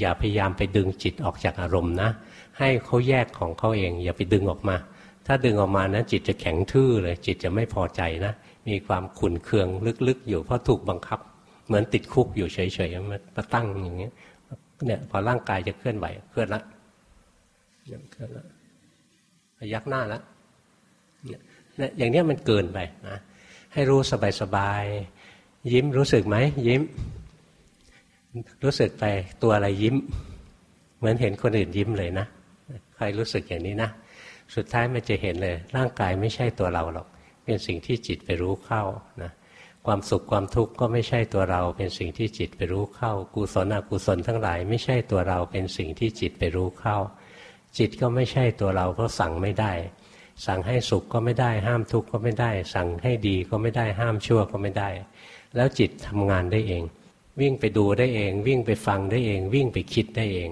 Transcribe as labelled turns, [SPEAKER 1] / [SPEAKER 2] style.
[SPEAKER 1] อย่าพยายามไปดึงจิตออกจากอารมณ์นะ ให้เขาแยกของเขาเอง อย่าไปดึงออกมา ถ้าดึงออกมานะจิตจะแข็งทื่อเลยจิตจะไม่พอใจนะ มีความขุนเคืองลึกๆ อยู่เพราะถูกบังคับ เหมือนติดคุกอยู่เฉยๆมันมาตั้งอย่างเงี้ยเนี่ยพอร่างกายจะเคลื่อนไหวเคลื่อนละเคลื่อนละพยักหน้าล้วเนี่ยอย่างนี้มันเกินไปนะให้รู้สบายๆยิ้มรู้สึกไหมยิ้ม รู้สึกไปตัวอะไรยิ้ม เหมือนเห็นคนอื่นยิ้มเลยนะใครรู้สึกอย่างนี้นะ สุดท้ายมันจะเห็นเลย ร่างกายไม่ใช่ตัวเราหรอก เป็นสิ่งที่จิตไปรู้เข้านะความสุขความทุกข์ก็ไม่ใช่ตัวเรา เป็นสิ่งที่จิตไปรู้เข้า กุศลอกุศลทั้งหลาย ไม่ใช่ตัวเราเป็นสิ่งที่จิตไปรู้เข้า จิตก็ไม่ใช่ตัวเราเพราะสั่งไม่ได้ สั่งให้สุขก็ไม่ได้ ห้ามทุกข์ก็ไม่ได้ สั่งให้ดีก็ไม่ได้ห้ามชั่วก็ไม่ได้ แล้วจิตทำงานได้เอง วิ่งไปดูได้เอง วิ่งไปฟังได้เอง วิ่งไปคิดได้เอง